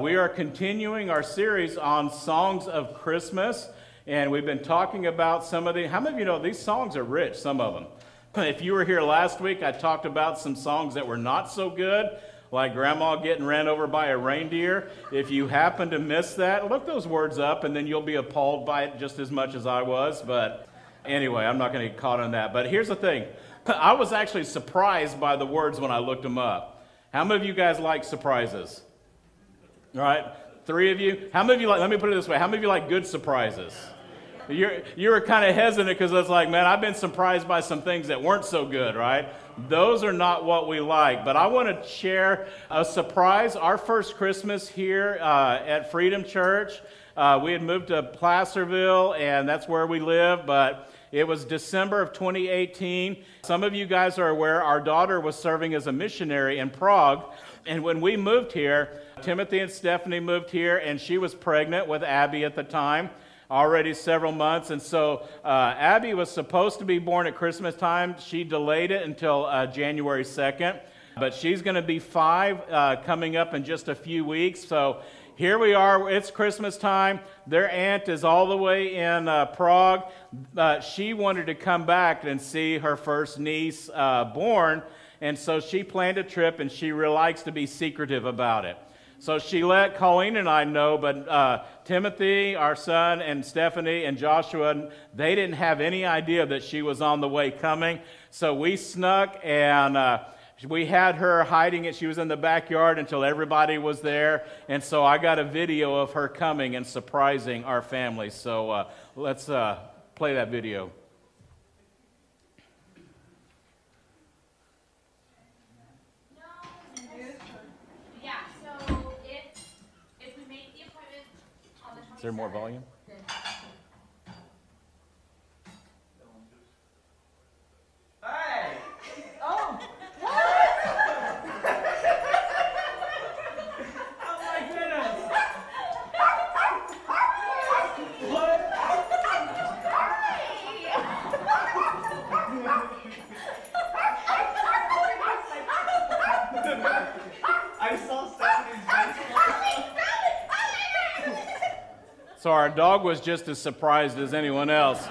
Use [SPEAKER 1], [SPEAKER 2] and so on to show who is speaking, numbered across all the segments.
[SPEAKER 1] We are continuing our series on songs of Christmas, and we've been talking about some of the. How many of you know these songs are rich? Some of them. If you were here last week, I talked about some songs that were not so good, like Grandma getting ran over by a reindeer. If you happen to miss that, look those words up, and then you'll be appalled by it just as much as I was. But anyway, I'm not going to get caught on that. But here's the thing I was actually surprised by the words when I looked them up. How many of you guys like surprises? All right? Three of you. How many of you like, let me put it this way, how many of you like good surprises? You're, you were kind of hesitant because it's like, man, I've been surprised by some things that weren't so good, right? Those are not what we like. But I want to share a surprise. Our first Christmas here uh, at Freedom Church, uh, we had moved to Placerville, and that's where we live, but it was December of 2018. Some of you guys are aware our daughter was serving as a missionary in Prague. And when we moved here, Timothy and Stephanie moved here, and she was pregnant with Abby at the time, already several months. And so uh, Abby was supposed to be born at Christmas time. She delayed it until uh, January 2nd. But she's going to be five uh, coming up in just a few weeks. So here we are. It's Christmas time. Their aunt is all the way in uh, Prague. Uh, she wanted to come back and see her first niece uh, born. And so she planned a trip, and she really likes to be secretive about it. So she let Colleen and I know, but uh, Timothy, our son, and Stephanie and Joshua, they didn't have any idea that she was on the way coming. So we snuck and uh, we had her hiding it. She was in the backyard until everybody was there. And so I got a video of her coming and surprising our family. So uh, let's uh, play that video. Is there more volume? So our dog was just as surprised as anyone else.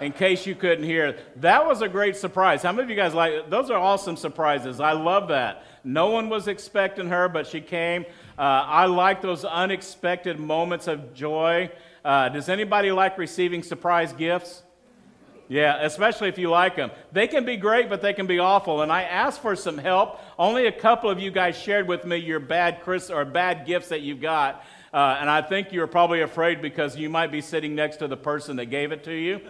[SPEAKER 1] In case you couldn't hear, that was a great surprise. How many of you guys like those? Are awesome surprises. I love that. No one was expecting her, but she came. Uh, I like those unexpected moments of joy. Uh, does anybody like receiving surprise gifts? Yeah, especially if you like them. They can be great, but they can be awful. And I asked for some help. Only a couple of you guys shared with me your bad Chris or bad gifts that you've got. Uh, and I think you're probably afraid because you might be sitting next to the person that gave it to you.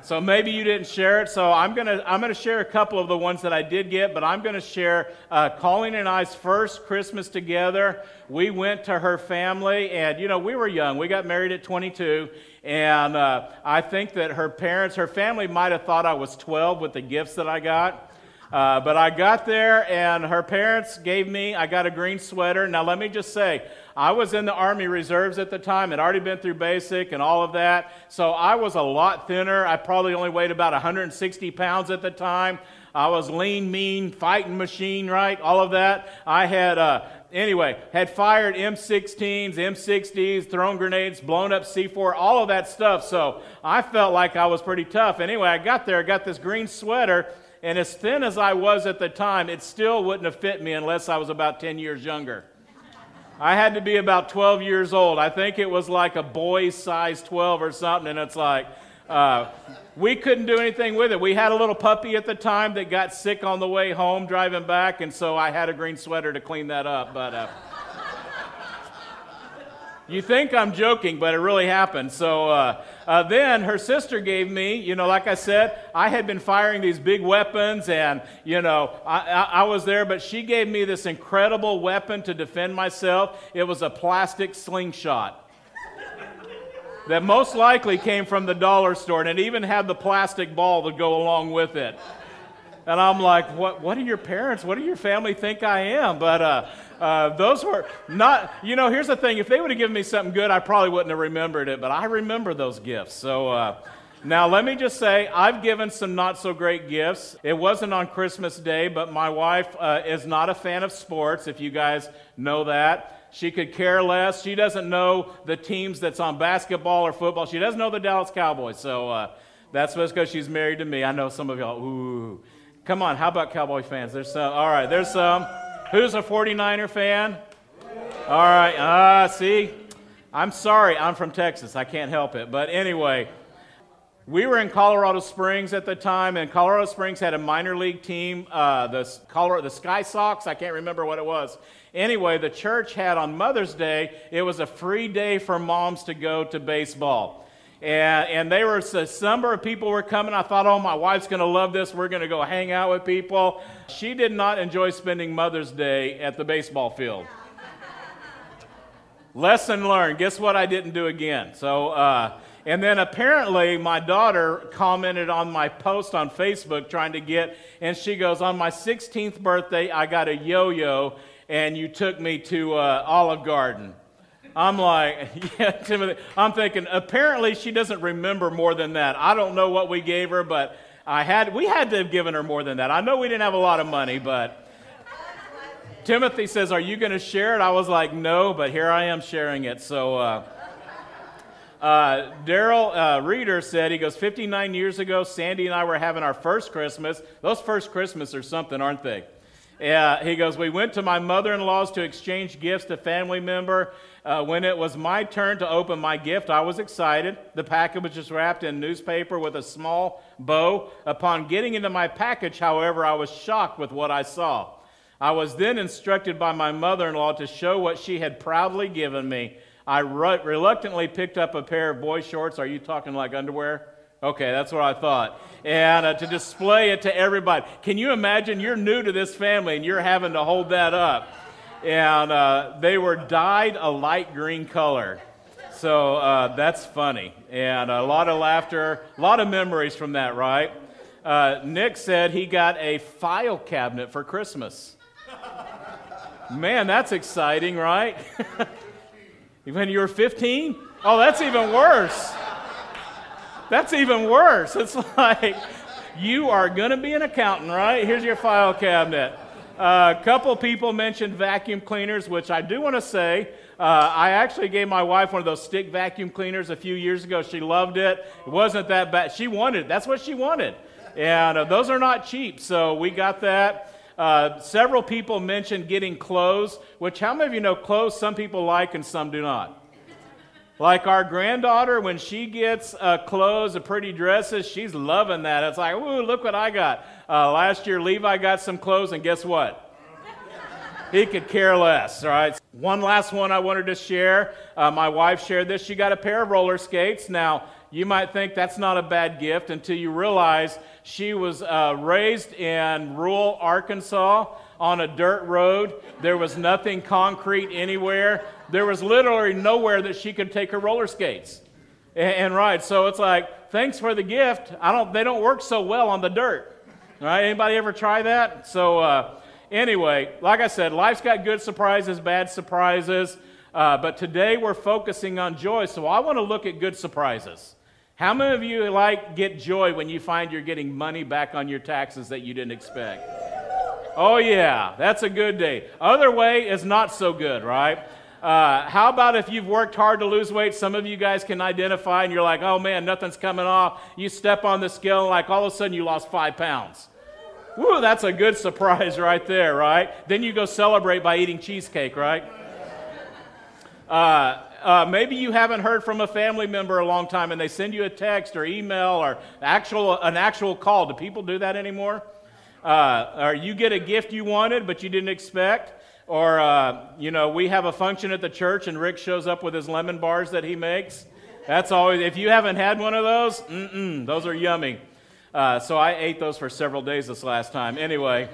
[SPEAKER 1] So maybe you didn't share it. So I'm gonna I'm gonna share a couple of the ones that I did get, but I'm gonna share uh, Colleen and I's first Christmas together. We went to her family, and you know we were young. We got married at 22, and uh, I think that her parents, her family, might have thought I was 12 with the gifts that I got. Uh, but I got there, and her parents gave me, I got a green sweater. Now, let me just say, I was in the Army Reserves at the time, had already been through basic and all of that. So I was a lot thinner. I probably only weighed about 160 pounds at the time. I was lean, mean, fighting machine, right? All of that. I had, uh, anyway, had fired M16s, M60s, thrown grenades, blown up C4, all of that stuff. So I felt like I was pretty tough. Anyway, I got there, got this green sweater and as thin as I was at the time, it still wouldn't have fit me unless I was about 10 years younger. I had to be about 12 years old. I think it was like a boy's size 12 or something, and it's like, uh, we couldn't do anything with it. We had a little puppy at the time that got sick on the way home driving back, and so I had a green sweater to clean that up. But uh, you think I'm joking, but it really happened. So uh, uh, then her sister gave me, you know, like I said, I had been firing these big weapons, and, you know, I, I, I was there, but she gave me this incredible weapon to defend myself. It was a plastic slingshot that most likely came from the dollar store, and it even had the plastic ball to go along with it. And I'm like, what, what do your parents, what do your family think I am? But uh, uh, those were not, you know, here's the thing. If they would have given me something good, I probably wouldn't have remembered it, but I remember those gifts. So uh, now let me just say, I've given some not so great gifts. It wasn't on Christmas Day, but my wife uh, is not a fan of sports, if you guys know that. She could care less. She doesn't know the teams that's on basketball or football. She doesn't know the Dallas Cowboys. So uh, that's because she's married to me. I know some of y'all, ooh. Come on, how about Cowboy fans? There's some. All right, there's some. Who's a 49er fan? All right, ah, uh, see? I'm sorry, I'm from Texas. I can't help it. But anyway, we were in Colorado Springs at the time, and Colorado Springs had a minor league team, uh, the, Colorado, the Sky Sox. I can't remember what it was. Anyway, the church had on Mother's Day, it was a free day for moms to go to baseball. And, and they were, a number of people were coming. I thought, oh, my wife's going to love this. We're going to go hang out with people. She did not enjoy spending Mother's Day at the baseball field. Lesson learned. Guess what I didn't do again? So, uh, and then apparently, my daughter commented on my post on Facebook trying to get, and she goes, On my 16th birthday, I got a yo yo, and you took me to uh, Olive Garden. I'm like, yeah, Timothy. I'm thinking, apparently, she doesn't remember more than that. I don't know what we gave her, but I had, we had to have given her more than that. I know we didn't have a lot of money, but. Timothy says, Are you going to share it? I was like, No, but here I am sharing it. So, uh, uh, Daryl uh, Reeder said, he goes, 59 years ago, Sandy and I were having our first Christmas. Those first Christmas are something, aren't they? Uh, he goes, We went to my mother in law's to exchange gifts to family member. Uh, when it was my turn to open my gift, I was excited. The package was just wrapped in newspaper with a small bow. Upon getting into my package, however, I was shocked with what I saw. I was then instructed by my mother in law to show what she had proudly given me. I re- reluctantly picked up a pair of boy shorts. Are you talking like underwear? Okay, that's what I thought. And uh, to display it to everybody. Can you imagine you're new to this family and you're having to hold that up? And uh, they were dyed a light green color. So uh, that's funny. And a lot of laughter, a lot of memories from that, right? Uh, Nick said he got a file cabinet for Christmas. Man, that's exciting, right? When you were 15? Oh, that's even worse. That's even worse. It's like you are going to be an accountant, right? Here's your file cabinet. Uh, a couple people mentioned vacuum cleaners, which I do want to say. Uh, I actually gave my wife one of those stick vacuum cleaners a few years ago. She loved it. It wasn't that bad. She wanted it. That's what she wanted. And uh, those are not cheap. So we got that. Uh, several people mentioned getting clothes, which how many of you know clothes some people like and some do not? Like our granddaughter, when she gets uh, clothes, a pretty dresses, she's loving that. It's like, ooh, look what I got. Uh, last year, Levi got some clothes, and guess what? he could care less, all right? One last one I wanted to share. Uh, my wife shared this. She got a pair of roller skates. Now, you might think that's not a bad gift until you realize she was uh, raised in rural Arkansas on a dirt road. There was nothing concrete anywhere. There was literally nowhere that she could take her roller skates and, and ride. So it's like, thanks for the gift. I don't, they don't work so well on the dirt. Right? Anybody ever try that? So uh, anyway, like I said, life's got good surprises, bad surprises. Uh, but today we're focusing on joy. So I want to look at good surprises. How many of you like get joy when you find you're getting money back on your taxes that you didn't expect? Oh yeah, that's a good day. Other way is not so good, right? Uh, how about if you've worked hard to lose weight? Some of you guys can identify, and you're like, "Oh man, nothing's coming off." You step on the scale, and like all of a sudden you lost five pounds. Woo, that's a good surprise right there, right? Then you go celebrate by eating cheesecake, right? Uh, uh, maybe you haven't heard from a family member a long time and they send you a text or email or actual, an actual call. Do people do that anymore? Uh, or you get a gift you wanted but you didn't expect. Or, uh, you know, we have a function at the church and Rick shows up with his lemon bars that he makes. That's always, if you haven't had one of those, those are yummy. Uh, so I ate those for several days this last time. Anyway,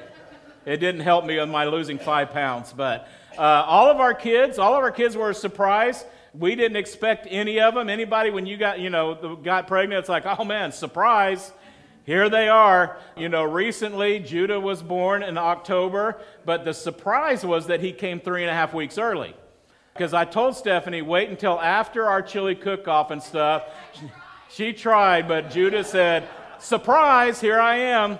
[SPEAKER 1] it didn't help me with my losing five pounds, but. Uh, all of our kids, all of our kids were a surprise. We didn't expect any of them. Anybody, when you got, you know, got pregnant, it's like, oh man, surprise. Here they are. You know, recently Judah was born in October, but the surprise was that he came three and a half weeks early. Because I told Stephanie, wait until after our chili cook off and stuff. She tried, but Judah said, surprise, here I am.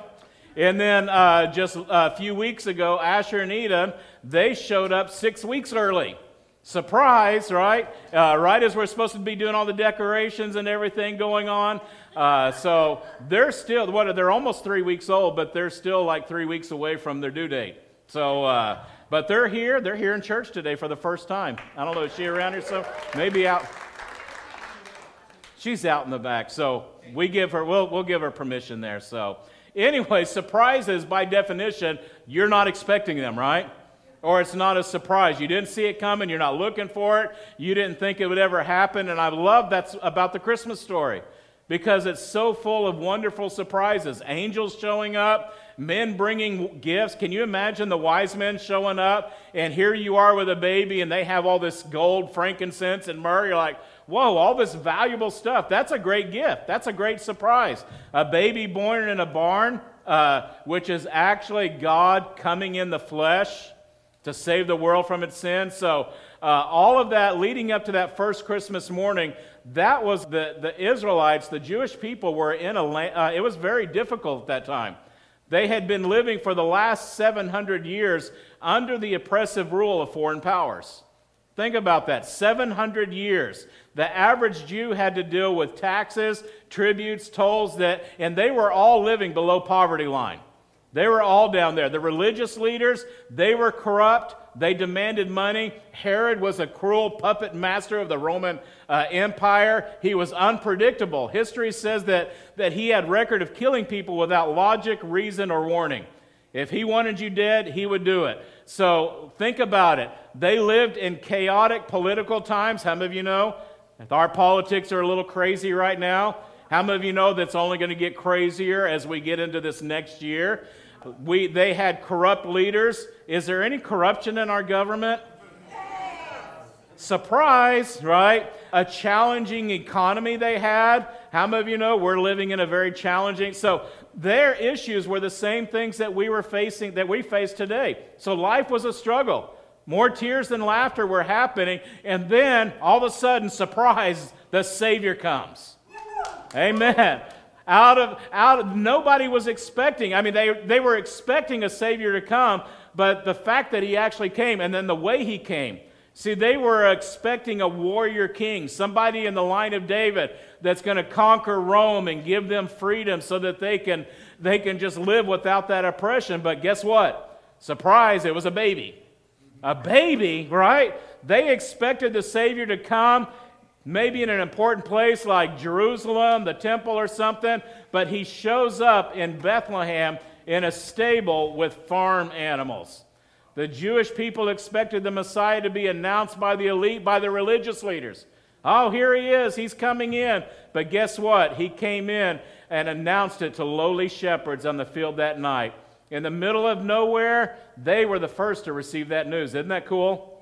[SPEAKER 1] And then uh, just a few weeks ago, Asher and Eden, they showed up six weeks early. Surprise, right? Uh, right as we're supposed to be doing all the decorations and everything going on. Uh, so they're still, what, they're almost three weeks old, but they're still like three weeks away from their due date. So, uh, but they're here. They're here in church today for the first time. I don't know, is she around here? So maybe out. She's out in the back. So we give her, we'll, we'll give her permission there. So anyway, surprises by definition, you're not expecting them, right? Or it's not a surprise. You didn't see it coming, you're not looking for it, you didn't think it would ever happen. And I love that's about the Christmas story because it's so full of wonderful surprises. Angels showing up, men bringing gifts. Can you imagine the wise men showing up? And here you are with a baby, and they have all this gold, frankincense, and myrrh. You're like, whoa, all this valuable stuff. That's a great gift. That's a great surprise. A baby born in a barn, uh, which is actually God coming in the flesh to save the world from its sin. So, uh, all of that leading up to that first Christmas morning, that was the, the Israelites, the Jewish people were in a land, uh, it was very difficult at that time. They had been living for the last 700 years under the oppressive rule of foreign powers. Think about that 700 years. The average Jew had to deal with taxes, tributes, tolls, that, and they were all living below poverty line. They were all down there. The religious leaders, they were corrupt. They demanded money. Herod was a cruel puppet master of the Roman uh, Empire. He was unpredictable. History says that, that he had record of killing people without logic, reason, or warning. If he wanted you dead, he would do it. So think about it. They lived in chaotic political times. How many of you know? Our politics are a little crazy right now. How many of you know that's only going to get crazier as we get into this next year? We, they had corrupt leaders. Is there any corruption in our government? Surprise, right? A challenging economy they had. How many of you know we're living in a very challenging? So their issues were the same things that we were facing, that we face today. So life was a struggle. More tears than laughter were happening. And then all of a sudden, surprise, the Savior comes. Amen out of out of, nobody was expecting i mean they, they were expecting a savior to come but the fact that he actually came and then the way he came. See they were expecting a warrior king somebody in the line of david that's going to conquer rome and give them freedom so that they can they can just live without that oppression. But guess what? Surprise it was a baby. A baby right? They expected the savior to come maybe in an important place like Jerusalem, the temple, or something, but he shows up in Bethlehem in a stable with farm animals. The Jewish people expected the Messiah to be announced by the elite, by the religious leaders. Oh, here he is, he's coming in. But guess what? He came in and announced it to lowly shepherds on the field that night. In the middle of nowhere, they were the first to receive that news. Isn't that cool?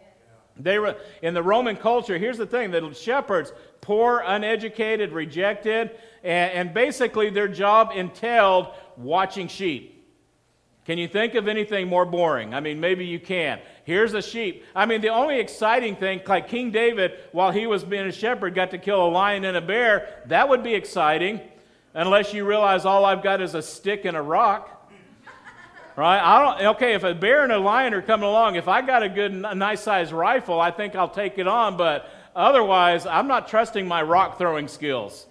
[SPEAKER 1] They were in the Roman culture. Here's the thing: the shepherds, poor, uneducated, rejected, and, and basically their job entailed watching sheep. Can you think of anything more boring? I mean, maybe you can. Here's a sheep. I mean, the only exciting thing, like King David, while he was being a shepherd, got to kill a lion and a bear. That would be exciting, unless you realize all I've got is a stick and a rock. Right? I don't, okay, if a bear and a lion are coming along, if I got a good, nice sized rifle, I think I'll take it on, but otherwise, I'm not trusting my rock throwing skills.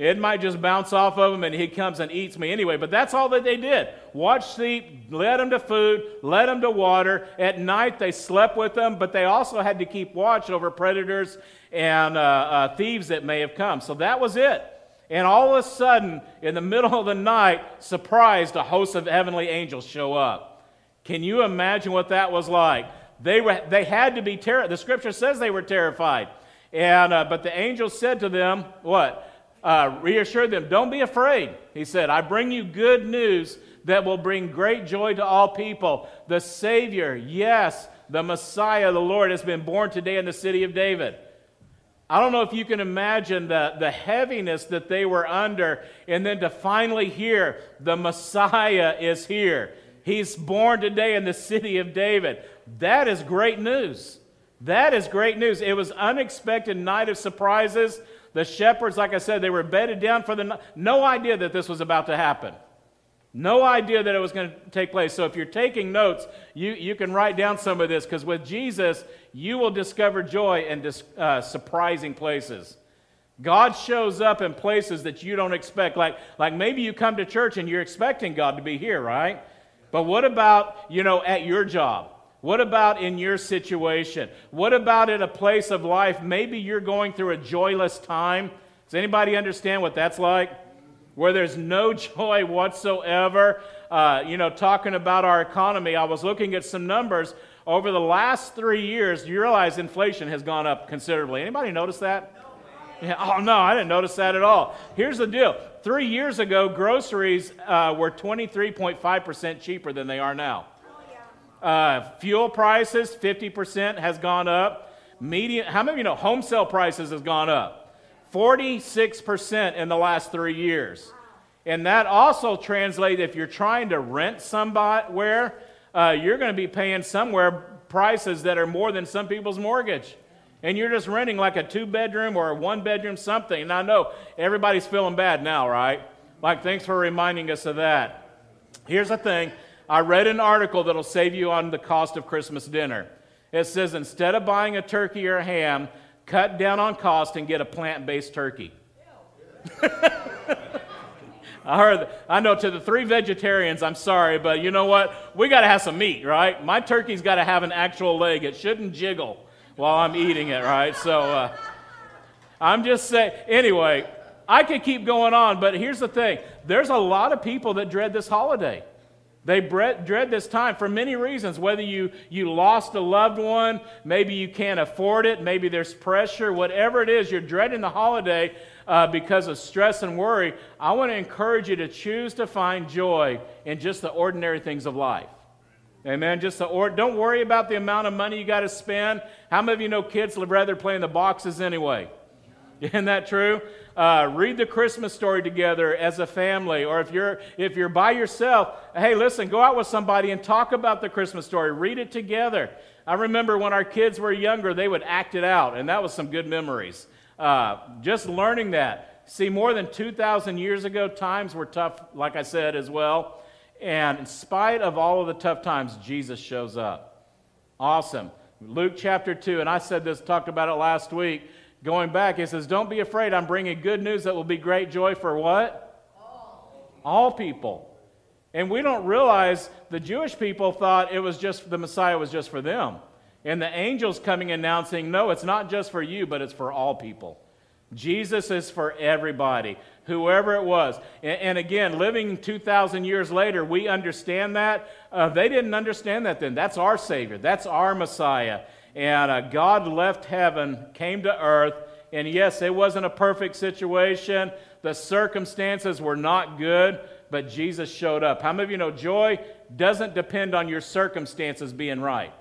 [SPEAKER 1] It might just bounce off of him and he comes and eats me anyway. But that's all that they did. Watch sheep, led them to food, led them to water. At night they slept with them, but they also had to keep watch over predators and uh, uh, thieves that may have come. So that was it. And all of a sudden, in the middle of the night, surprised, a host of heavenly angels show up. Can you imagine what that was like? They, were, they had to be terrified. The scripture says they were terrified. And, uh, but the angel said to them, What? Uh, reassured them, Don't be afraid. He said, I bring you good news that will bring great joy to all people. The Savior, yes, the Messiah, the Lord, has been born today in the city of David. I don't know if you can imagine the, the heaviness that they were under, and then to finally hear the Messiah is here. He's born today in the city of David. That is great news. That is great news. It was unexpected night of surprises. The shepherds, like I said, they were bedded down for the. No idea that this was about to happen. No idea that it was going to take place. So if you're taking notes, you, you can write down some of this because with Jesus, you will discover joy in dis, uh, surprising places. God shows up in places that you don't expect. Like, like maybe you come to church and you're expecting God to be here, right? But what about, you know, at your job? What about in your situation? What about at a place of life? Maybe you're going through a joyless time. Does anybody understand what that's like? Where there's no joy whatsoever. Uh, you know, talking about our economy, I was looking at some numbers. Over the last three years, you realize inflation has gone up considerably. Anybody notice that? Yeah, oh, no, I didn't notice that at all. Here's the deal three years ago, groceries uh, were 23.5% cheaper than they are now. Uh, fuel prices, 50% has gone up. Median, how many of you know home sale prices has gone up? 46% in the last three years. And that also translates if you're trying to rent somewhere, uh, you're going to be paying somewhere prices that are more than some people's mortgage and you're just renting like a two bedroom or a one bedroom something. And I know everybody's feeling bad now, right? Like, thanks for reminding us of that. Here's the thing I read an article that'll save you on the cost of Christmas dinner. It says instead of buying a turkey or a ham, cut down on cost and get a plant based turkey. I heard, I know to the three vegetarians, I'm sorry, but you know what? We got to have some meat, right? My turkey's got to have an actual leg. It shouldn't jiggle while I'm eating it, right? So uh, I'm just saying, anyway, I could keep going on, but here's the thing there's a lot of people that dread this holiday. They dread this time for many reasons. Whether you, you lost a loved one, maybe you can't afford it, maybe there's pressure, whatever it is, you're dreading the holiday uh, because of stress and worry. I want to encourage you to choose to find joy in just the ordinary things of life. Amen. Just the or, don't worry about the amount of money you got to spend. How many of you know kids would rather play in the boxes anyway? Isn't that true? Uh, read the Christmas story together as a family, or if you're if you're by yourself, hey, listen, go out with somebody and talk about the Christmas story. Read it together. I remember when our kids were younger, they would act it out, and that was some good memories. Uh, just learning that. See, more than 2,000 years ago, times were tough, like I said as well. And in spite of all of the tough times, Jesus shows up. Awesome. Luke chapter 2, and I said this, talked about it last week. Going back, he says, Don't be afraid. I'm bringing good news that will be great joy for what? All, all people. And we don't realize the Jewish people thought it was just the Messiah was just for them. And the angels coming announcing, No, it's not just for you, but it's for all people. Jesus is for everybody whoever it was. And, and again, living 2,000 years later, we understand that. Uh, they didn't understand that then. That's our Savior, that's our Messiah. And uh, God left heaven, came to earth. And yes, it wasn't a perfect situation. The circumstances were not good, but Jesus showed up. How many of you know joy doesn't depend on your circumstances being right?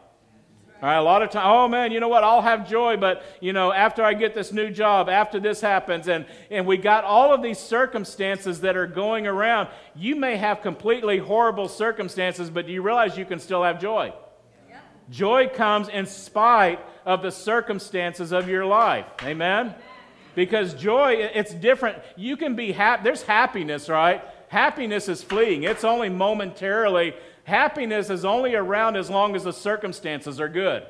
[SPEAKER 1] All right, a lot of time, oh man, you know what? I'll have joy, but you know, after I get this new job, after this happens, and, and we got all of these circumstances that are going around. You may have completely horrible circumstances, but do you realize you can still have joy? Joy comes in spite of the circumstances of your life. Amen? Because joy, it's different. You can be happy. There's happiness, right? Happiness is fleeting, it's only momentarily Happiness is only around as long as the circumstances are good.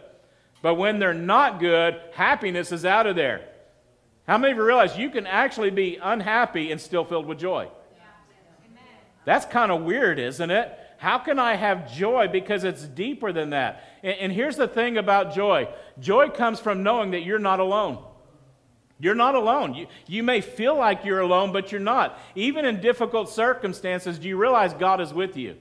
[SPEAKER 1] But when they're not good, happiness is out of there. How many of you realize you can actually be unhappy and still filled with joy? That's kind of weird, isn't it? How can I have joy? Because it's deeper than that. And, and, here's the thing about joy joy comes from knowing that you're not alone. You're not alone. You, you may feel like you're alone, but you're not. Even in difficult circumstances, do you realize God is with you?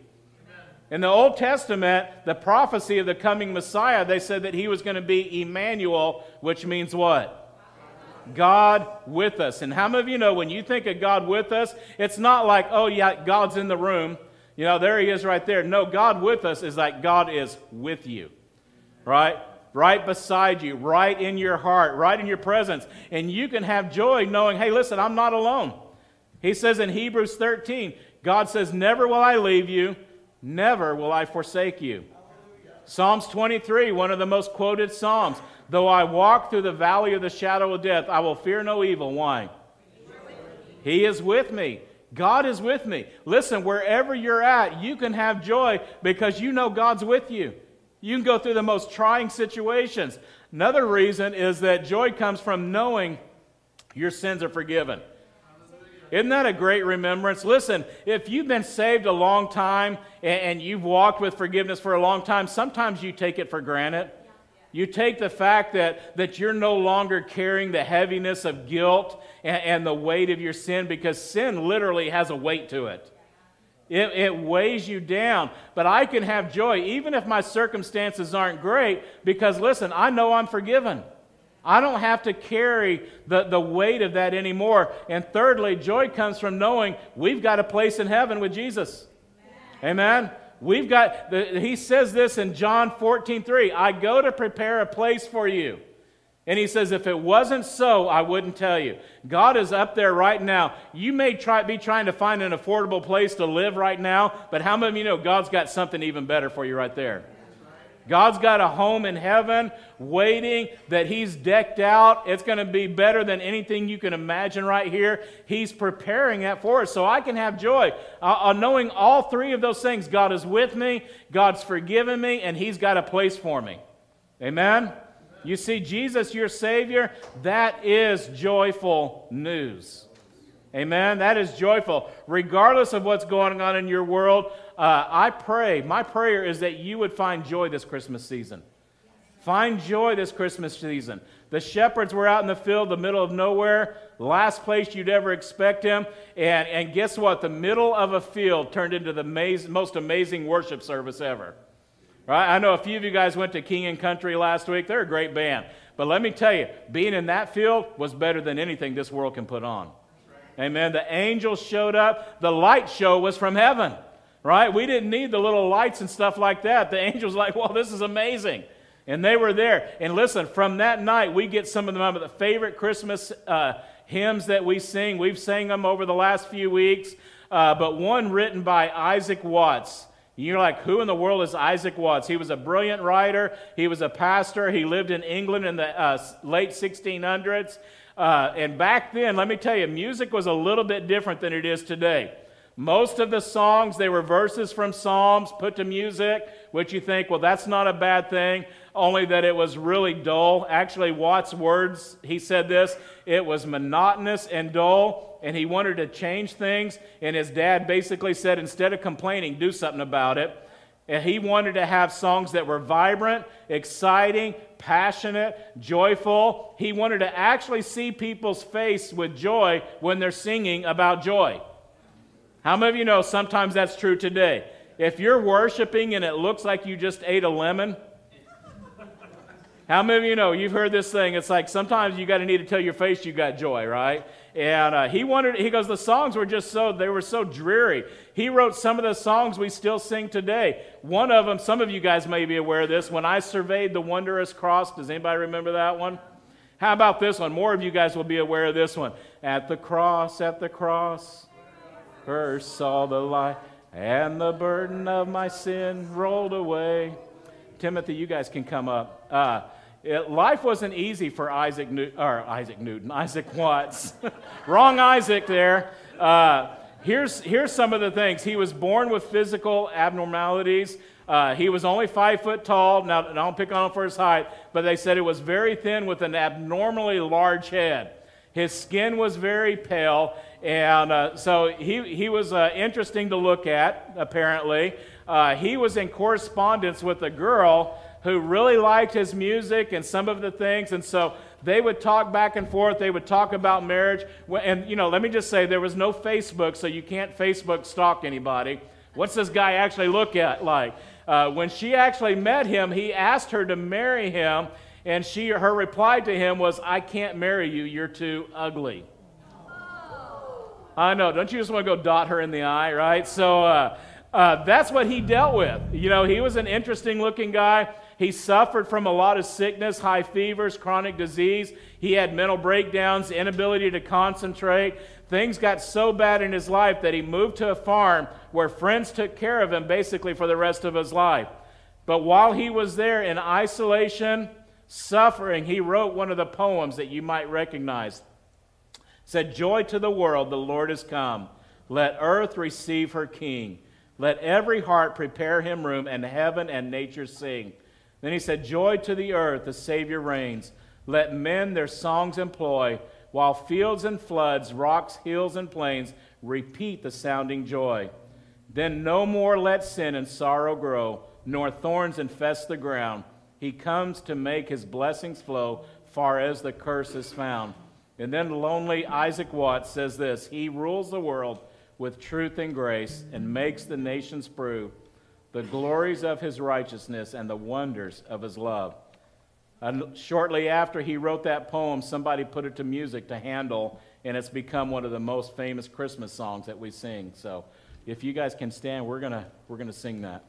[SPEAKER 1] In the Old Testament, the prophecy of the coming Messiah, they said that he was going to be Emmanuel, which means what? God with us. And how many of you know when you think of God with us, it's not like, oh, yeah, God's in the room. You know, there he is right there. No, God with us is like God is with you, right? Right beside you, right in your heart, right in your presence. And you can have joy knowing, hey, listen, I'm not alone. He says in Hebrews 13, God says, Never will I leave you Never will I forsake you. Psalms 23, one of the most quoted Psalms. Though I walk through the valley of the shadow of death, I will fear no evil. Why? He is with me. God is with me. Listen, wherever you're at, you can have joy because you know God's with you. You can go through the most trying situations. Another reason is that joy comes from knowing your sins are forgiven. Isn't that a great remembrance? Listen, if you've been saved a long time and, you've walked with forgiveness for a long time, sometimes you take it for granted. You take the fact that, that you're no longer carrying the heaviness of guilt and, and the weight of your sin because sin literally has a weight to it. It, it, weighs you down. But I can have joy even if my circumstances aren't great because, listen, I know I'm forgiven. I don't have to carry the, the weight of that anymore. And thirdly, joy comes from knowing we've got a place in heaven with Jesus. Amen. Amen? We've got, the, he says this in John 14, 3. I go to prepare a place for you. And he says, if it wasn't so, I wouldn't tell you. God is up there right now. You may try, be trying to find an affordable place to live right now, but how many of you know God's got something even better for you right there? God's got a home in heaven waiting that He's decked out. It's going to be better than anything you can imagine right here. He's preparing that for us. So I can have joy uh, knowing all three of those things. God is with me, God's forgiven me, and He's got a place for me. Amen? You see, Jesus, your Savior, that is joyful news. Amen? That is joyful. Regardless of what's going on in your world, uh, I pray, my prayer is that you would find joy this Christmas season. Find joy this Christmas season. The shepherds were out in the field, the middle of nowhere, last place you'd ever expect them. And, and guess what? The middle of a field turned into the most amazing worship service ever. Right? I know a few of you guys went to King and Country last week. They're a great band. But let me tell you, being in that field was better than anything this world can put on. Amen. The angels showed up. The light show was from heaven, right? We didn't need the little lights and stuff like that. The angels like, well, this is amazing. And they were there. And listen, from that night, we get some of the, favorite Christmas uh, hymns that we sing. We've sang them over the last few weeks. Uh, but one written by Isaac Watts. You're like, who in the world is Isaac Watts? He was a brilliant writer. He was a pastor. He lived in England in the uh, late 1600s. Uh, and back then, let me tell you, music was a little bit different than it is today. Most of the songs, they were verses from Psalms put to music, which you think, well, that's not a bad thing, only that it was really dull. Actually, Watts' words, he said this it was monotonous and dull, and he wanted to change things. And his dad basically said, instead of complaining, do something about it. And he wanted to have songs that were vibrant, exciting, passionate, joyful. He wanted to actually see people's face with joy when they're singing about joy. How many of you know sometimes that's true today? If you're worshiping and it looks like you just ate a lemon, how many of you know you've heard this thing? It's like sometimes you got to need to tell your face you got joy, right? And uh, he wanted, he goes, the songs were just so, they were so dreary. He wrote some of the songs we still sing today. One of them, some of you guys may be aware of this, When I Surveyed the Wondrous Cross. Does anybody remember that one? How about this one? More of you guys will be aware of this one. At the cross, at the cross, first saw the light, and the burden of my sin rolled away. Timothy, you guys can come up. Uh, it, life wasn't easy for Isaac, New, or Isaac Newton, Isaac Watts. Wrong Isaac there. Uh, here's, here's some of the things. He was born with physical abnormalities. Uh, he was only five foot tall. Now, I don't pick on him for his height, but they said it was very thin with an abnormally large head. His skin was very pale, and uh, so he, he was uh, interesting to look at, apparently. Uh, he was in correspondence with a girl who really liked his music and some of the things. And so they would talk back and forth. They would talk about marriage. And, you know, let me just say there was no Facebook, so you can't Facebook stalk anybody. What's this guy actually look at like? Uh, when she actually met him, he asked her to marry him. And she, her reply to him was, I can't marry you. You're too ugly. I know. Don't you just want to go dot her in the eye, right? So uh, uh, that's what he dealt with. You know, he was an interesting looking guy. He suffered from a lot of sickness, high fevers, chronic disease. He had mental breakdowns, inability to concentrate. Things got so bad in his life that he moved to a farm where friends took care of him basically for the rest of his life. But while he was there in isolation, suffering, he wrote one of the poems that you might recognize. It said, Joy to the world, the Lord has come. Let earth receive her king. Let every heart prepare him room, and heaven and nature sing. Then he said, Joy to the earth, the Savior reigns. Let men their songs employ, while fields and floods, rocks, hills, and plains repeat the sounding joy. Then no more let sin and sorrow grow, nor thorns infest the ground. He comes to make his blessings flow far as the curse is found. And then lonely Isaac Watts says this He rules the world with truth and grace and makes the nations prove the glories of his righteousness and the wonders of his love. And shortly after he wrote that poem, somebody put it to music to Handel, and it's become one of the most famous Christmas songs that we sing. So if you guys can stand, we're going to we're going to sing that.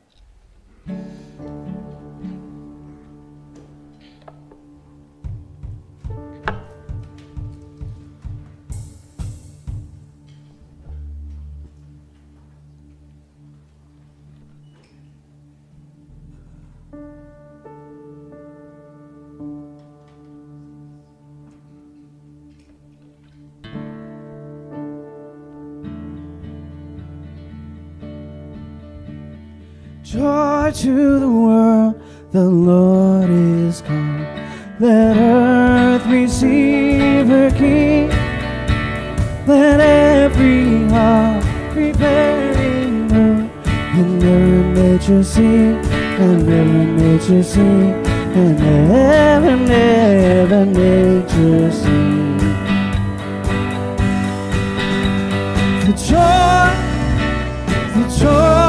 [SPEAKER 2] Joy to the world, the Lord is come. Let earth receive her King. Let every heart prepare in her. And every nature sing, and every nature sing, and every, every nature sing. The joy, the joy.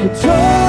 [SPEAKER 2] The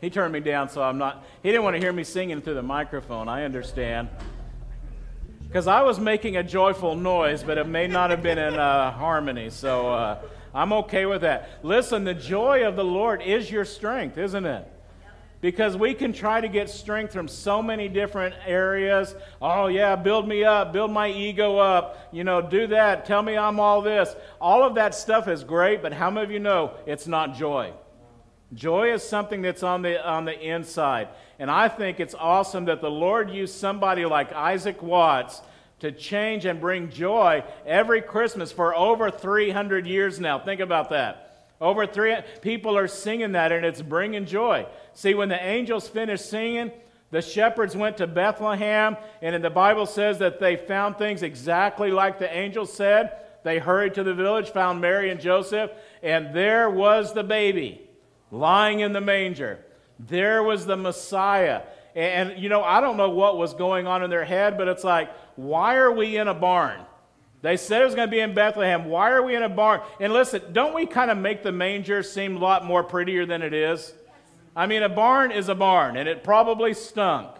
[SPEAKER 2] He
[SPEAKER 1] turned me down, so I'm not. He didn't want to hear me singing through the microphone. I understand. Because I was making a joyful noise, but it may not have been in uh, harmony. So uh, I'm okay with that. Listen, the joy of the Lord is your strength, isn't it? Because we can try to get strength from so many different areas. Oh, yeah, build me up, build my ego up, you know, do that, tell me I'm all this. All of that stuff is great, but how many of you know it's not joy? Joy is something that's on the, on the inside. And I think it's awesome that the Lord used somebody like Isaac Watts to change and bring joy every Christmas for over 300 years now. Think about that. Over three people are singing that, and it's bringing joy. See, when the angels finished singing, the shepherds went to Bethlehem, and the Bible says that they found things exactly like the angels said. They hurried to the village, found Mary and Joseph, and there was the baby lying in the manger. There was the Messiah. And, you know, I don't know what was going on in their head, but it's like, why are we in a barn? They said it was going to be in Bethlehem. Why are we in a barn? And listen, don't we kind of make the manger seem a lot more prettier than it is? I mean, a barn is a barn, and it probably stunk.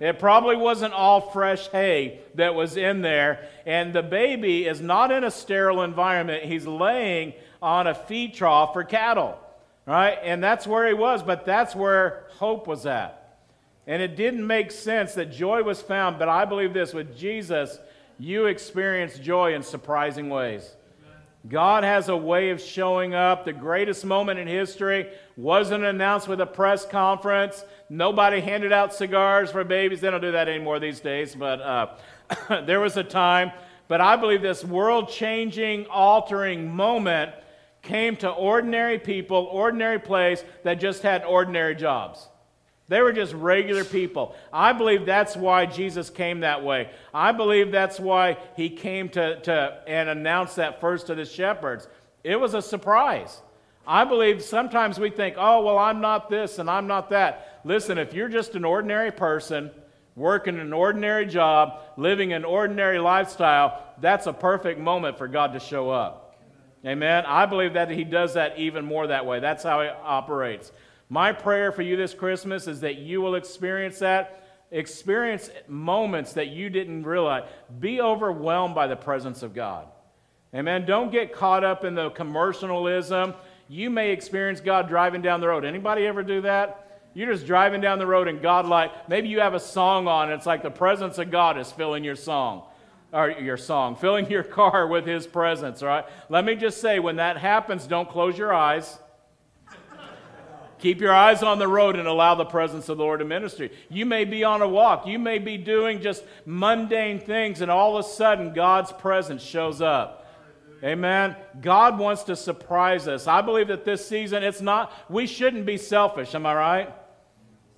[SPEAKER 1] It probably wasn't all fresh hay that was in there. And the baby is not in a sterile environment. He's laying on a feed trough for cattle, right? And that's where he was, but that's where hope was at. And it didn't make sense that joy was found, but I believe this with Jesus, you experience joy in surprising ways. God has a way of showing up. The greatest moment in history wasn't announced with a press conference. Nobody handed out cigars for babies. They don't do that anymore these days, but uh, there was a time. But I believe this world changing, altering moment came to ordinary people, ordinary place that just had ordinary jobs. They were just regular people. I believe that's why Jesus came that way. I believe that's why he came to, to and announced that first to the shepherds. It was a surprise. I believe sometimes we think, oh, well, I'm not this and I'm not that. Listen, if you're just an ordinary person, working an ordinary job, living an ordinary lifestyle, that's a perfect moment for God to show up. Amen. I believe that He does that even more that way. That's how He operates. My prayer for you this Christmas is that you will experience that, experience moments that you didn't realize. Be overwhelmed by the presence of God. Amen. Don't get caught up in the commercialism. You may experience God driving down the road. Anybody ever do that? You're just driving down the road and God like maybe you have a song on and it's like the presence of God is filling your song or your song, filling your car with his presence, all right? Let me just say when that happens, don't close your eyes. Keep your eyes on the road and allow the presence of the Lord to minister. You may be on a walk. You may be doing just mundane things, and all of a sudden, God's presence shows up. Amen. God wants to surprise us. I believe that this season, it's not, we shouldn't be selfish. Am I right?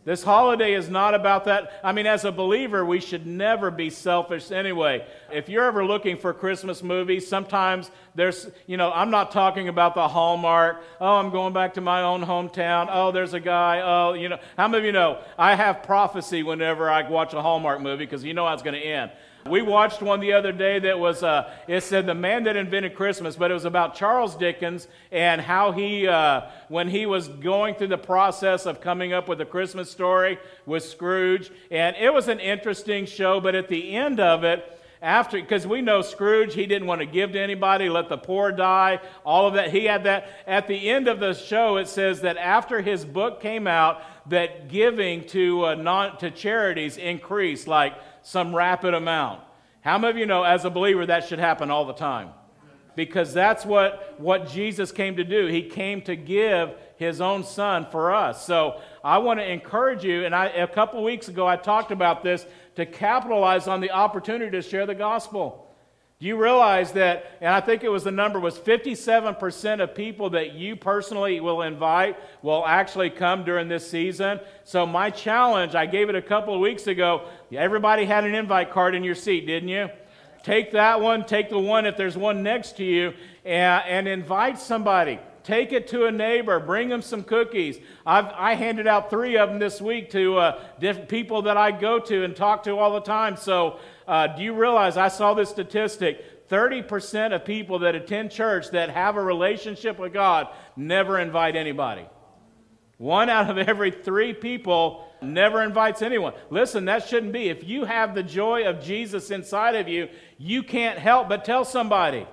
[SPEAKER 1] This holiday is not about that. I mean, as a believer, we should never be selfish anyway. If you're ever looking for Christmas movies, sometimes there's, you know, I'm not talking about the Hallmark. Oh, I'm going back to my own hometown. Oh, there's a guy. Oh, you know, how many of you know I have prophecy whenever I watch a Hallmark movie because you know how it's going to end. We watched one the other day that was, uh, it said the man that invented Christmas, but it was about Charles Dickens and how he, uh, when he was going through the process of coming up with a Christmas story with Scrooge. And it was an interesting show, but at the end of it, after, because we know Scrooge, he didn't want to give to anybody, let the poor die, all of that. He had that. At the end of the show, it says that after his book came out, that giving to, uh, non, to charities increased like some rapid amount. How many of you know, as a believer, that should happen all the time? Because that's what, what Jesus came to do. He came to give his own son for us. So I want to encourage you, and I, a couple weeks ago I talked about this, to capitalize on the opportunity to share the gospel. You realize that, and I think it was the number was 57% of people that you personally will invite will actually come during this season. So my challenge, I gave it a couple of weeks ago. Everybody had an invite card in your seat, didn't you? Take that one, take the one if there's one next to you, and, and invite somebody. Take it to a neighbor. Bring them some cookies. I've, I handed out three of them this week to uh, different people that I go to and talk to all the time. So, uh, do you realize I saw this statistic? 30% of people that attend church that have a relationship with God never invite anybody. One out of every three people never invites anyone. Listen, that shouldn't be. If you have the joy of Jesus inside of you, you can't help but tell somebody.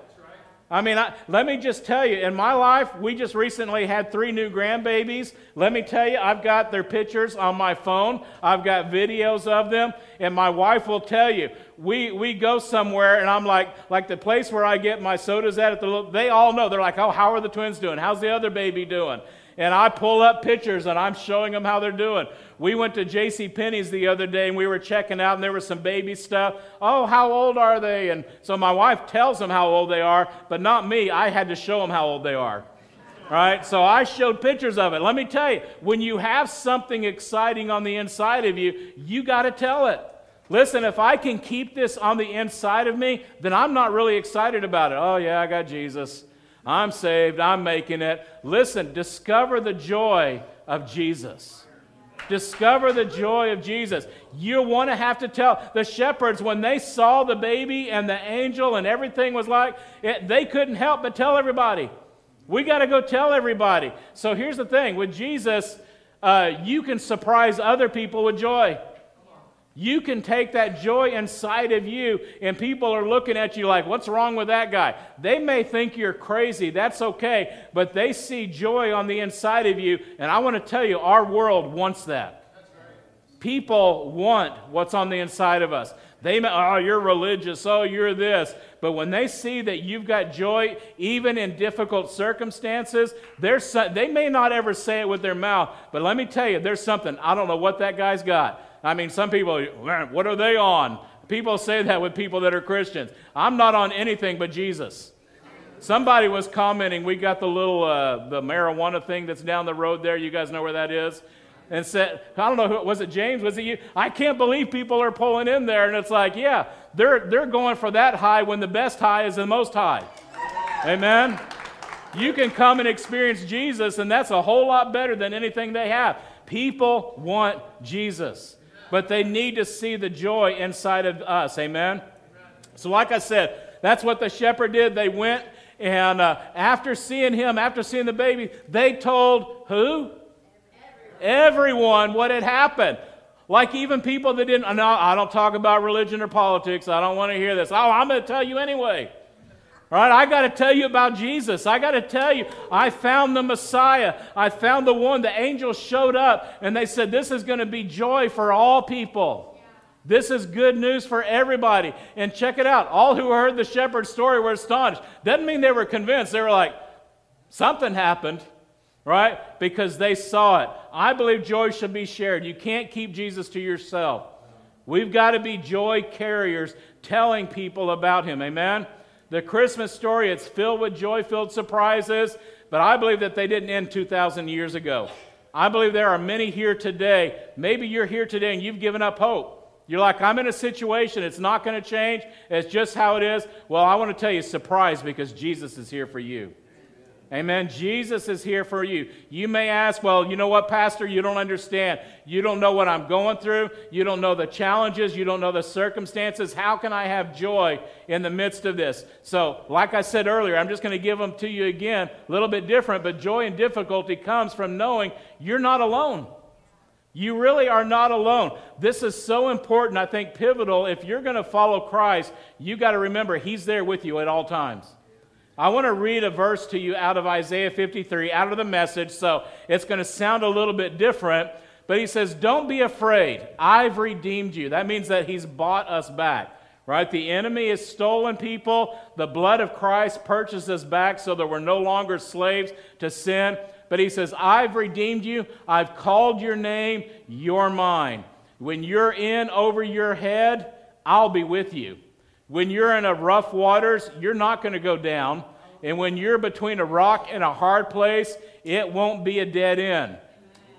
[SPEAKER 1] I mean, I, let me just tell you, in my life, we just recently had three new grandbabies. Let me tell you, I've got their pictures on my phone, I've got videos of them, and my wife will tell you, we, we go somewhere, and I'm like, like the place where I get my sodas at, at the, they all know. They're like, oh, how are the twins doing? How's the other baby doing? And I pull up pictures and I'm showing them how they're doing. We went to J.C. Penney's the other day and we were checking out and there was some baby stuff. Oh, how old are they? And so my wife tells them how old they are, but not me. I had to show them how old they are. Right? So I showed pictures of it. Let me tell you, when you have something exciting on the inside of you, you got to tell it. Listen, if I can keep this on the inside of me, then I'm not really excited about it. Oh, yeah, I got Jesus. I'm saved, I'm making it. Listen, discover the joy of Jesus. Discover the joy of Jesus. You want to have to tell the shepherds when they saw the baby and the angel and everything was like, it, they couldn't help but tell everybody. We got to go tell everybody. So here's the thing with Jesus, uh, you can surprise other people with joy. You can take that joy inside of you, and people are looking at you like, What's wrong with that guy? They may think you're crazy. That's okay. But they see joy on the inside of you. And I want to tell you, our world wants that. People want what's on the inside of us. They may, oh, you're religious. Oh, you're this. But when they see that you've got joy, even in difficult circumstances, they may not ever say it with their mouth. But let me tell you, there's something. I don't know what that guy's got I mean, some people, what are they on? People say that with people that are Christians. I'm not on anything but Jesus. Somebody was commenting, we got the little uh, the marijuana thing that's down the road there. You guys know where that is? And said, I don't know who was it James? Was it you? I can't believe people are pulling in there. And it's like, yeah, they're they're going for that high when the best high is the most high. Amen. You can come and experience Jesus, and that's a whole lot better than anything they have. People want Jesus but they need to see the joy inside of us. Amen? So, like I said, that's what the shepherd did. They went and uh, after seeing him, after seeing the baby, they told who? Everyone, Everyone what had happened. Like even people that didn't, no, I don't talk about religion or politics. I don't want to hear this. Oh, I'm going to tell you anyway. All right, I got to tell you about Jesus. I got to tell you, I found the Messiah. I found the one. The angels showed up and they said, This is going to be joy for all people. This is good news for everybody. And check it out. All who heard the shepherd's story were astonished. Doesn't mean they were convinced. They were like, Something happened, right? Because they saw it. I believe joy should be shared. You can't keep Jesus to yourself. We've got to be joy carriers telling people about him. Amen? The Christmas story, it's filled with joy filled surprises, but I believe that they didn't end 2,000 years ago. I believe there are many here today. Maybe you're here today and you've given up hope. You're like, I'm in a situation, it's not going to change, it's just how it is. Well, I want to tell you, surprise because Jesus is here for you. Amen. Jesus is here for you. You may ask, well, you know what, Pastor? You don't understand. You don't know what I'm going through. You don't know the challenges. You don't know the circumstances. How can I have joy in the midst of this? So, like I said earlier, I'm just going to give them to you again, a little bit different, but joy and difficulty comes from knowing you're not alone. You really are not alone. This is so important, I think, pivotal. If you're going to follow Christ, you got to remember He's there with you at all times. I want to read a verse to you out of Isaiah 53, out of the message, so it's going to sound a little bit different. But he says, Don't be afraid. I've redeemed you. That means that he's bought us back, right? The enemy has stolen people. The blood of Christ purchased us back so that we're no longer slaves to sin. But he says, I've redeemed you. I've called your name. You're mine. When you're in over your head, I'll be with you. When you're in a rough waters, you're not going to go down. And when you're between a rock and a hard place, it won't be a dead end.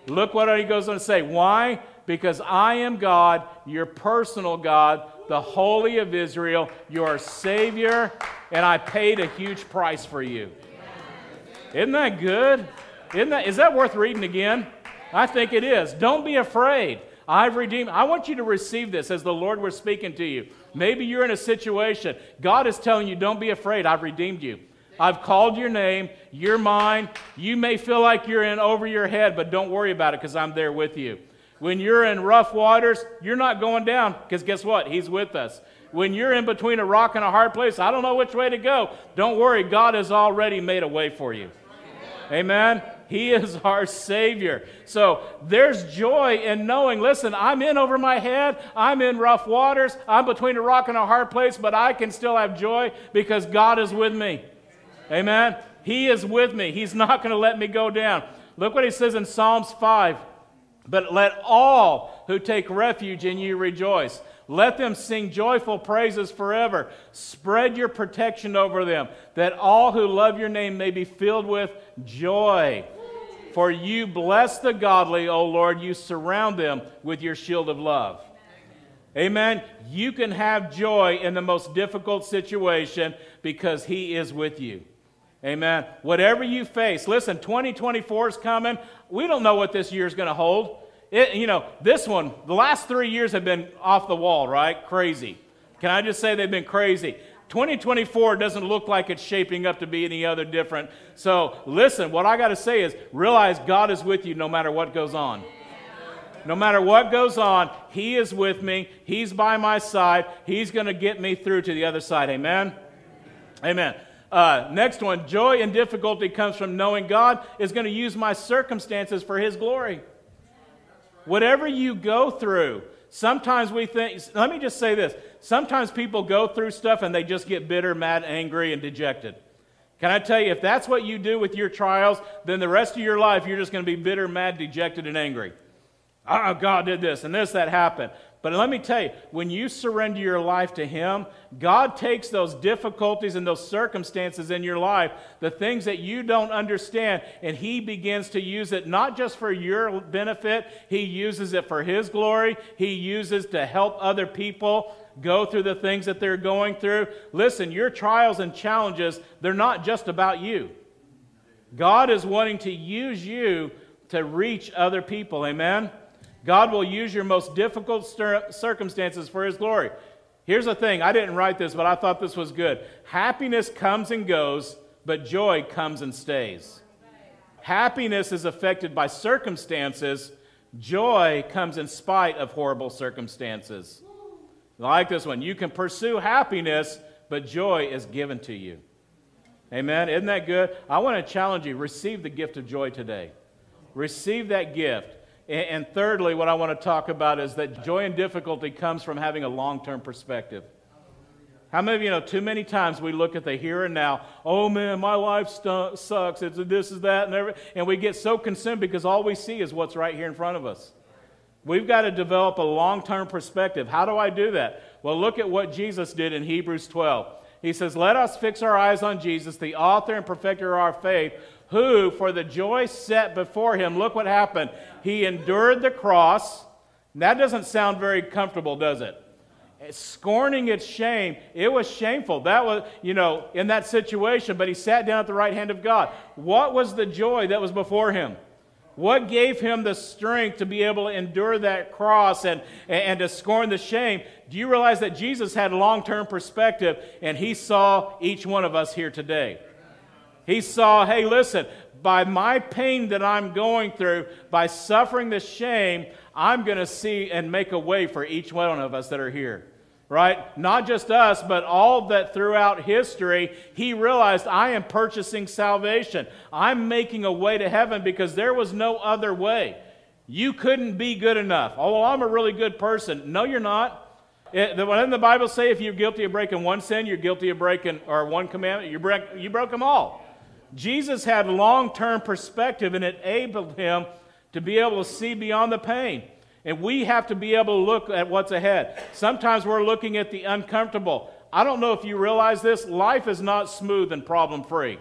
[SPEAKER 1] Look what he goes on to say. Why? Because I am God, your personal God, the Holy of Israel, your Savior, and I paid a huge price for you. Isn't that good? Isn't that, is that worth reading again? I think it is. Don't be afraid. I've redeemed. I want you to receive this as the Lord was speaking to you. Maybe you're in a situation. God is telling you, don't be afraid. I've redeemed you. I've called your name. You're mine. You may feel like you're in over your head, but don't worry about it because I'm there with you. When you're in rough waters, you're not going down because guess what? He's with us. When you're in between a rock and a hard place, I don't know which way to go. Don't worry, God has already made a way for you. Amen. He is our Savior. So there's joy in knowing, listen, I'm in over my head. I'm in rough waters. I'm between a rock and a hard place, but I can still have joy because God is with me. Amen. He is with me. He's not going to let me go down. Look what he says in Psalms 5. But let all who take refuge in you rejoice. Let them sing joyful praises forever. Spread your protection over them, that all who love your name may be filled with joy. For you bless the godly, O Lord. You surround them with your shield of love. Amen. You can have joy in the most difficult situation because He is with you. Amen. Whatever you face, listen, 2024 is coming. We don't know what this year is going to hold. It, you know, this one, the last three years have been off the wall, right? Crazy. Can I just say they've been crazy? 2024 doesn't look like it's shaping up to be any other different. So, listen, what I got to say is realize God is with you no matter what goes on. No matter what goes on, He is with me. He's by my side. He's going to get me through to the other side. Amen? Amen. Uh, next one joy and difficulty comes from knowing God is going to use my circumstances for His glory. Whatever you go through, sometimes we think, let me just say this. Sometimes people go through stuff and they just get bitter, mad, angry, and dejected. Can I tell you, if that's what you do with your trials, then the rest of your life you're just going to be bitter, mad, dejected, and angry. Oh, God did this and this, that happened. But let me tell you, when you surrender your life to Him, God takes those difficulties and those circumstances in your life, the things that you don't understand, and He begins to use it not just for your benefit, He uses it for His glory. He uses to help other people go through the things that they're going through. Listen, your trials and challenges, they're not just about you. God is wanting to use you to reach other people. Amen? God will use your most difficult circumstances for His glory. Here's the thing I didn't write this, but I thought this was good. Happiness comes and goes, but joy comes and stays. Happiness is affected by circumstances, joy comes in spite of horrible circumstances. I like this one. You can pursue happiness, but joy is given to you. Amen. Isn't that good? I want to challenge you receive the gift of joy today. Receive that gift. And, thirdly, what I want to talk about is that joy and difficulty comes from having a long term perspective. How many of you know too many times we look at the here and now, oh man, my life stu- sucks, it's this is that, and everything, and we get so consumed because all we see is what's right here in front of us. We've got to develop a long term perspective. How do I do that? Well, look at what Jesus did in Hebrews 12. He says, Let us fix our eyes on Jesus, the author and perfecter of our faith, who, for the joy set before him, look what happened. He endured the cross. That doesn't sound very comfortable, does it? Scorning its shame. It was shameful. That was, you know, in that situation, but he sat down at the right hand of God. What was the joy that was before him? What gave him the strength to be able to endure that cross and, and to scorn the shame? Do you realize that Jesus had long term perspective and he saw each one of us here today? He saw, hey, listen, by my pain that I'm going through, by suffering the shame, I'm going to see and make a way for each one of us that are here. Right? Not just us, but all that throughout history, he realized I am purchasing salvation. I'm making a way to heaven because there was no other way. You couldn't be good enough. Oh, well, I'm a really good person. No, you're not. It, when the Bible say if you're guilty of breaking one sin, you're guilty of breaking or one commandment, you break, you broke them all. Jesus had long term perspective and it enabled him to be able to see beyond the pain. And we have to be able to look at what's ahead. Sometimes we're looking at the uncomfortable. I don't know if you realize this, life is not smooth and problem free.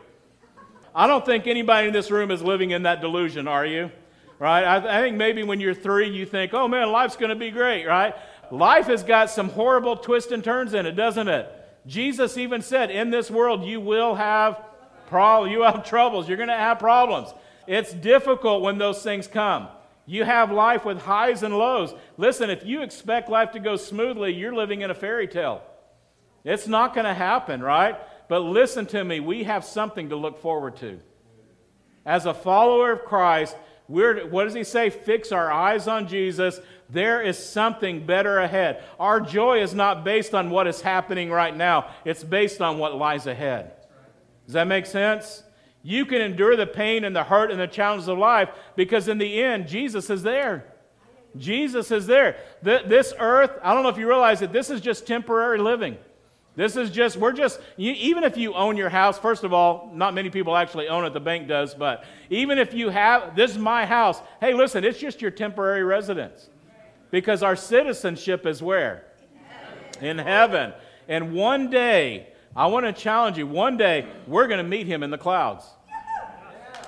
[SPEAKER 1] I don't think anybody in this room is living in that delusion, are you? Right? I, I think maybe when you're three, you think, oh man, life's going to be great, right? Life has got some horrible twists and turns in it, doesn't it? Jesus even said, in this world, you will have You have troubles. You're going to have problems. It's difficult when those things come. You have life with highs and lows. Listen, if you expect life to go smoothly, you're living in a fairy tale. It's not going to happen, right? But listen to me, we have something to look forward to. As a follower of Christ, we're, what does he say? Fix our eyes on Jesus. There is something better ahead. Our joy is not based on what is happening right now, it's based on what lies ahead. Does that make sense? You can endure the pain and the hurt and the challenges of life because in the end, Jesus is there. Jesus is there. This earth, I don't know if you realize it, this is just temporary living. This is just, we're just, you, even if you own your house, first of all, not many people actually own it, the bank does, but even if you have, this is my house, hey, listen, it's just your temporary residence. Because our citizenship is where? In heaven. In heaven. And one day, I want to challenge you, one day, we're going to meet him in the clouds.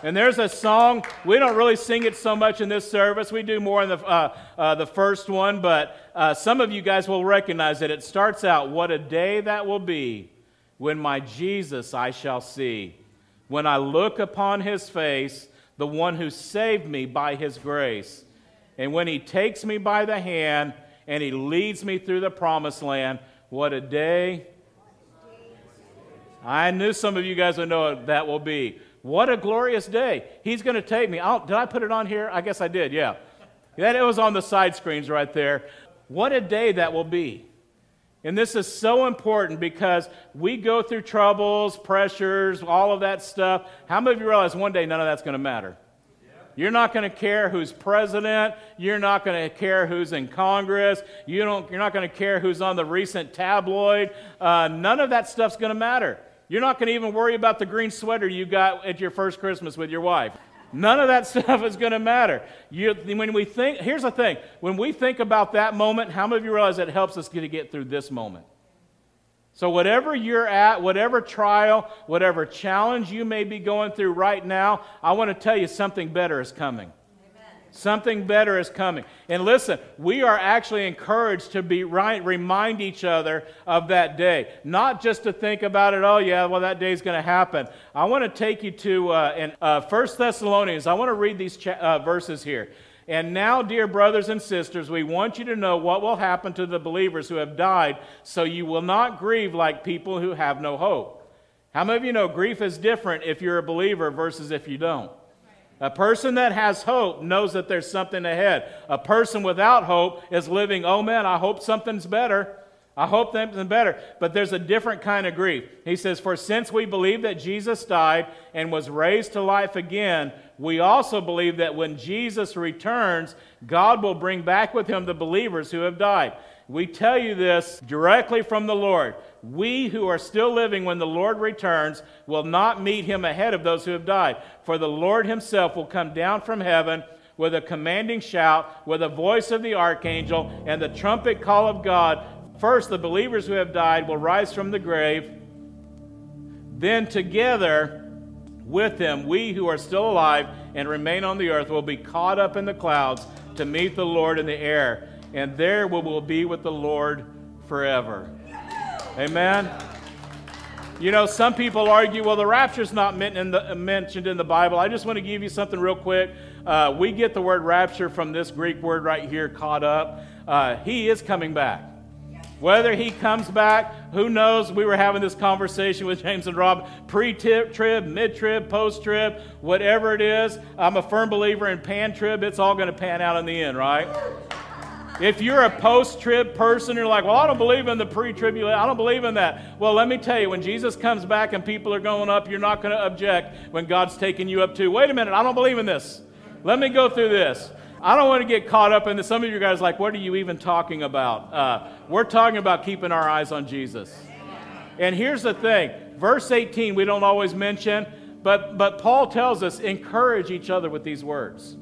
[SPEAKER 1] And there's a song, we don't really sing it so much in this service. We do more in the, uh, uh, the first one, but uh, some of you guys will recognize it. It starts out, What a day that will be when my Jesus I shall see. When I look upon his face, the one who saved me by his grace. And when he takes me by the hand and he leads me through the promised land, what a day. I knew some of you guys would know what that will be. What a glorious day. He's going to take me. I'll, did I put it on here? I guess I did, yeah. That it was on the side screens right there. What a day that will be. And this is so important because we go through troubles, pressures, all of that stuff. How many of you realize one day none of that's going to matter? You're not going to care who's president. You're not going to care who's in Congress. You don't, you're not going to care who's on the recent tabloid. Uh, none of that stuff's going to matter. You're not going to even worry about the green sweater you got at your first Christmas with your wife. None of that stuff is going to matter. You, when we think, here's the thing: when we think about that moment, how many of you realize it helps us to get through this moment? So, whatever you're at, whatever trial, whatever challenge you may be going through right now, I want to tell you something better is coming. Something better is coming. And listen, we are actually encouraged to be right, remind each other of that day. Not just to think about it, oh, yeah, well, that day is going to happen. I want to take you to uh, in, uh, 1 Thessalonians. I want to read these cha- uh, verses here. And now, dear brothers and sisters, we want you to know what will happen to the believers who have died, so you will not grieve like people who have no hope. How many of you know grief is different if you're a believer versus if you don't? A person that has hope knows that there's something ahead. A person without hope is living, oh man, I hope something's better. I hope something's better. But there's a different kind of grief. He says, For since we believe that Jesus died and was raised to life again, we also believe that when Jesus returns, God will bring back with him the believers who have died. We tell you this directly from the Lord. We who are still living when the Lord returns will not meet him ahead of those who have died. For the Lord himself will come down from heaven with a commanding shout, with the voice of the archangel, and the trumpet call of God. First, the believers who have died will rise from the grave. Then, together with them, we who are still alive and remain on the earth will be caught up in the clouds to meet the Lord in the air and there we will be with the Lord forever. Amen. You know, some people argue, well, the rapture's not in the, mentioned in the Bible. I just want to give you something real quick. Uh, we get the word rapture from this Greek word right here, caught up. Uh, he is coming back. Whether he comes back, who knows? We were having this conversation with James and Rob pre trib, mid trib, post trib, whatever it is. I'm a firm believer in pan trib. It's all going to pan out in the end, right? If you're a post trib person, you're like, well, I don't believe in the pre tribulation. I don't believe in that. Well, let me tell you, when Jesus comes back and people are going up, you're not going to object when God's taking you up too. Wait a minute, I don't believe in this. Let me go through this. I don't want to get caught up in this. Some of you guys like, what are you even talking about? Uh, we're talking about keeping our eyes on Jesus. And here's the thing verse 18, we don't always mention, but, but Paul tells us encourage each other with these words.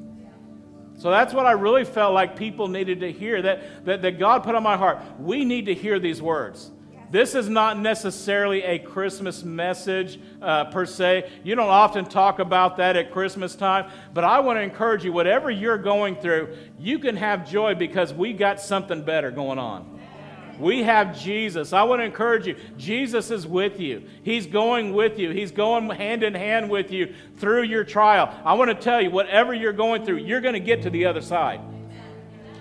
[SPEAKER 1] So that's what I really felt like people needed to hear that, that, that God put on my heart. We need to hear these words. This is not necessarily a Christmas message uh, per se. You don't often talk about that at Christmas time, but I want to encourage you whatever you're going through, you can have joy because we got something better going on. We have Jesus. I want to encourage you. Jesus is with you. He's going with you. He's going hand in hand with you through your trial. I want to tell you, whatever you're going through, you're going to get to the other side.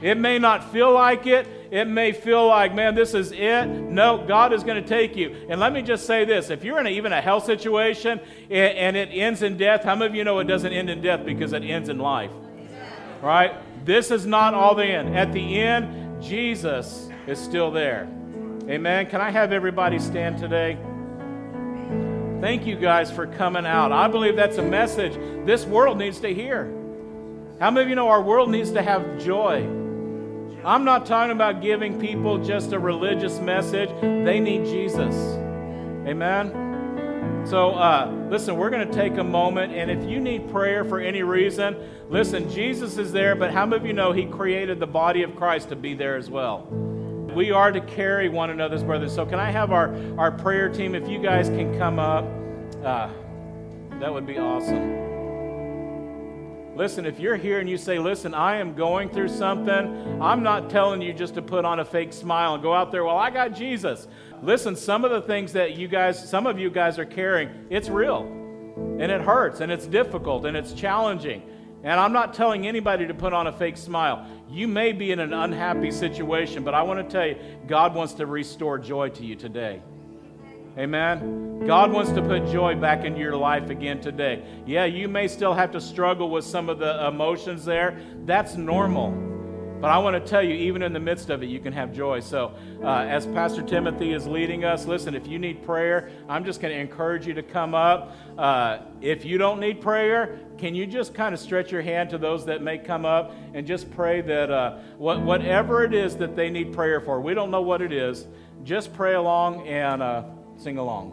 [SPEAKER 1] It may not feel like it. It may feel like, man, this is it. No, God is going to take you. And let me just say this if you're in a, even a health situation and, and it ends in death, how many of you know it doesn't end in death because it ends in life? Right? This is not all the end. At the end, Jesus is still there. Amen. Can I have everybody stand today? Thank you guys for coming out. I believe that's a message this world needs to hear. How many of you know our world needs to have joy? I'm not talking about giving people just a religious message. They need Jesus. Amen. So, uh, listen, we're going to take a moment, and if you need prayer for any reason, listen, Jesus is there, but how many of you know He created the body of Christ to be there as well? We are to carry one another's brothers. So, can I have our, our prayer team, if you guys can come up? Uh, that would be awesome. Listen, if you're here and you say, Listen, I am going through something, I'm not telling you just to put on a fake smile and go out there, Well, I got Jesus. Listen, some of the things that you guys, some of you guys are carrying, it's real. And it hurts and it's difficult and it's challenging. And I'm not telling anybody to put on a fake smile. You may be in an unhappy situation, but I want to tell you, God wants to restore joy to you today. Amen. God wants to put joy back into your life again today. Yeah, you may still have to struggle with some of the emotions there. That's normal. But I want to tell you, even in the midst of it, you can have joy. So, uh, as Pastor Timothy is leading us, listen, if you need prayer, I'm just going to encourage you to come up. Uh, if you don't need prayer, can you just kind of stretch your hand to those that may come up and just pray that uh, what, whatever it is that they need prayer for, we don't know what it is, just pray along and. Uh, sing along.